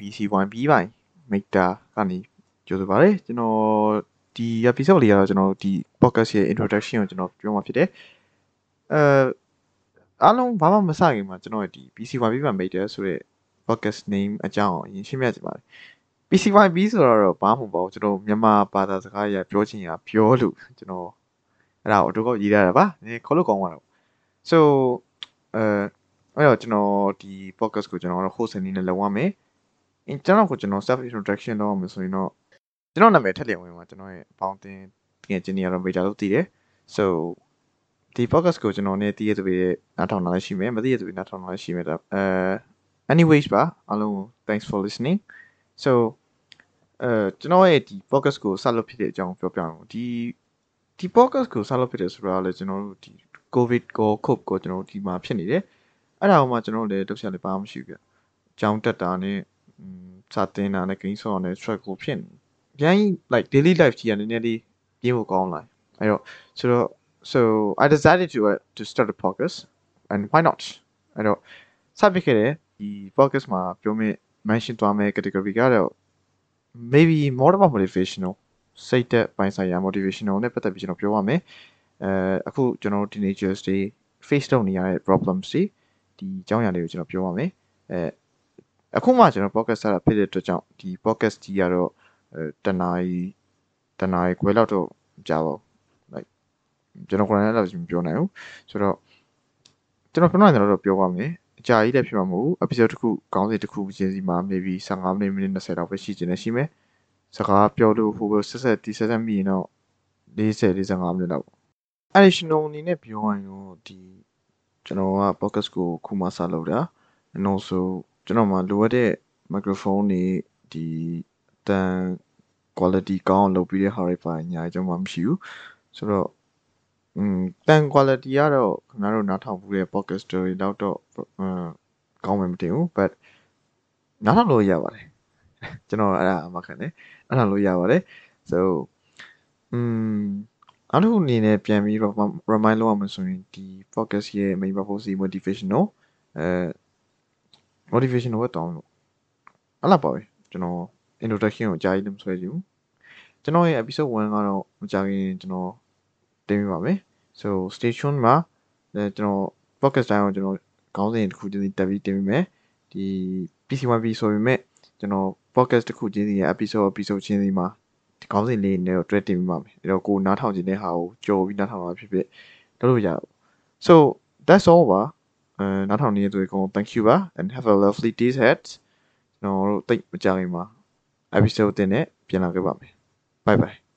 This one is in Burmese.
BC1B ပိုင်း Meter ကနေကြိုဆိုပါရစေကျွန်တော်ဒီ episode လေးကတော့ကျွန်တော်ဒီ podcast ရဲ့ introduction ကိုကျွန်တော်ပြောမှာဖြစ်တယ်အဲအားလုံးဘာမှမစခင်မှာကျွန်တော်ဒီ BC1B ပိုင်း Meter ဆိုတဲ့ podcast name အကြောင်းအရင်ရှင်းပြချင်ပါတယ် BC1B ဆိုတော့ဘာမှမပေါ့ကျွန်တော်မြန်မာဘာသာစကားရပြောချင်ရပြောလို့ကျွန်တော်အဲ့ဒါကိုအတူကရေးရတာပါနည်းခေါ်လို့ကောင်းသွားတော့ so အဲ အဲ့တော့ကျွန်တော်ဒီ podcast ကိုကျွန်တော်တို့ host အနေနဲ့လုပ်ရမယ်အင်းကျွန်တော်ကိုကျွန်တော် self introduction လုပ်ရမယ်ဆိုရင်တော့ကျွန်တော်နာမည်ထက်လျက်ဝင်ပါကျွန်တော်ရဲ့အပေါင်းအသင်းတကယ်ချင်းနေရတော့ major လို့တည်တယ် so ဒီ podcast ကိုကျွန်တော်နဲ့တည်ရတဲ့တွေနားထောင်လာရှိမယ်မတည်ရတဲ့တွေနားထောင်လာရှိမယ်ဒါအဲ anyways ပါအားလုံး thanks for listening so အဲကျွန်တော်ရဲ့ဒီ podcast ကိုဆက်လုပ်ဖြစ်တဲ့အကြောင်းပြောပြအောင်ဒီဒီ podcast ကိုဆက်လုပ်ဖြစ်တယ်ဆိုတော့လေကျွန်တော်တို့ဒီ covid ကို cope ကိုကျွန်တော်တို့ဒီမှာဖြစ်နေတယ် အဲ့ဒါမှကျွန်တော်တို့လည်းတုတ်ဆက်လည်းပါမှမရှိဘူးပြအကြောင်းတက်တာနဲ့စာတင်တာနဲ့ gain ဆော့နဲ့ struggle ဖြစ်နေပြန် like daily life ကြီးကနည်းနည်းလေးပြင်းဖို့ကောင်းလာအဲ့တော့ဆိုတော့ so I decided to uh, to start a podcast and why not အဲ့တော့စပစ်ခဲ့တယ်ဒီ podcast မှာပြောမယ့် mention သွားမယ့် category ကတော့ maybe more about motivational စိတ်သက်ပိုင်းဆိုင်ရာ motivational နဲ့ပတ်သက်ပြီးကျွန်တော်ပြောပါမယ်အဲအခုကျွန်တော်တို့ teenagers တွေ face လုပ်နေရတဲ့ problems တွေ ဒီအကြောင်းအရာတွေကိုကျွန်တော်ပြောပါမယ်အဲအခုမှကျွန်တော် podcast ဆက်တာဖြစ်တဲ့အတွက်ကြောင့်ဒီ podcast ကြီးကတော့အဲတနားရီတနားရီခွဲလောက်တော့ကြာပါဘူး like ကျွန်တော်ကိုယ်တိုင်လည်းမပြောနိုင်ဘူးဆိုတော့ကျွန်တော်ပြောနိုင်တယ်တော့ပြောပါမယ်အကြာကြီးလည်းဖြစ်မှာမဟုတ်ဘူး episode တစ်ခုခေါင်းစဉ်တစ်ခုချင်းစီမှာ maybe 15မိနစ်မိနစ်20လောက်ပဲရှိခြင်းနဲ့ရှိမယ်စကားပြောလို့ဟိုဘဆက်ဆက်တီဆက်ဆက်မိရင်တော့40 45မိနစ်လောက် additional အနေနဲ့ပြောရင်တော့ဒီ ကျွန်တော်က podcast ကိုခုမှစလုပ်တာ and also ကျွန်တော်မှလိုအပ်တဲ့ microphone တွေဒီတန် quality ကောင်းအောင်လုပ်ပြီးတဲ့ဟာတွေပါညာကျွန်တော်မှမရှိဘူးဆိုတော့อืมတန် quality ကတော့ခင်ဗျားတို့နားထောင်ဘူးတဲ့ podcast တွေတော့တော့အမ်ကောင်းမှမတင်ဘူး but နားထောင်လို့ရပါတယ်ကျွန်တော်အဲ့ဒါအမှခံတယ်နားထောင်လို့ရပါတယ် so อืม အားလုံးအနေနဲ့ ပြန်ပြီး remind လုပ်ရမှာဆိုရင် ဒီ focus ရဲ့ main purpose motivational အဲ motivational ပဲတောင်းလို့အဲ့လားပါပဲကျွန်တော် introduction ကိုအကြာကြီးလည်းမဆွဲကြဘူးကျွန်တော်ရဲ့ episode 1ကတော့မကြခင်ကျွန်တော်တင်ပြပါမယ် so stay tuned မှာကျွန်တော် focus တိုင်းကိုကျွန်တော်ခေါင်းစဉ်တစ်ခုချင်းစီတက်ပြီးတင်ပြမယ်ဒီ PC1B ဆိုပေမဲ့ကျွန်တော် podcast တစ်ခုချင်းစီရဲ့ episode episode ချင်းစီမှာ ဒီခေါင်းစဉ်လေးနဲ့တော့တွဲတင်ပြပါမယ်အဲ့တော့ကိုနားထောင်ခြင်းတဲ့ဟာကိုကြော်ပြီးနားထောင်တာဖြစ်ဖြစ်လုပ်လို့ရတော့ so that's all ပါအဲနားထောင်နေတဲ့သူတွေကို thank you ပါ and have a lovely day ahead ကျွန်တော်တို့တိတ်မကြခင်မှာ episode တင်နဲ့ပြန်လာခဲ့ပါမယ် bye bye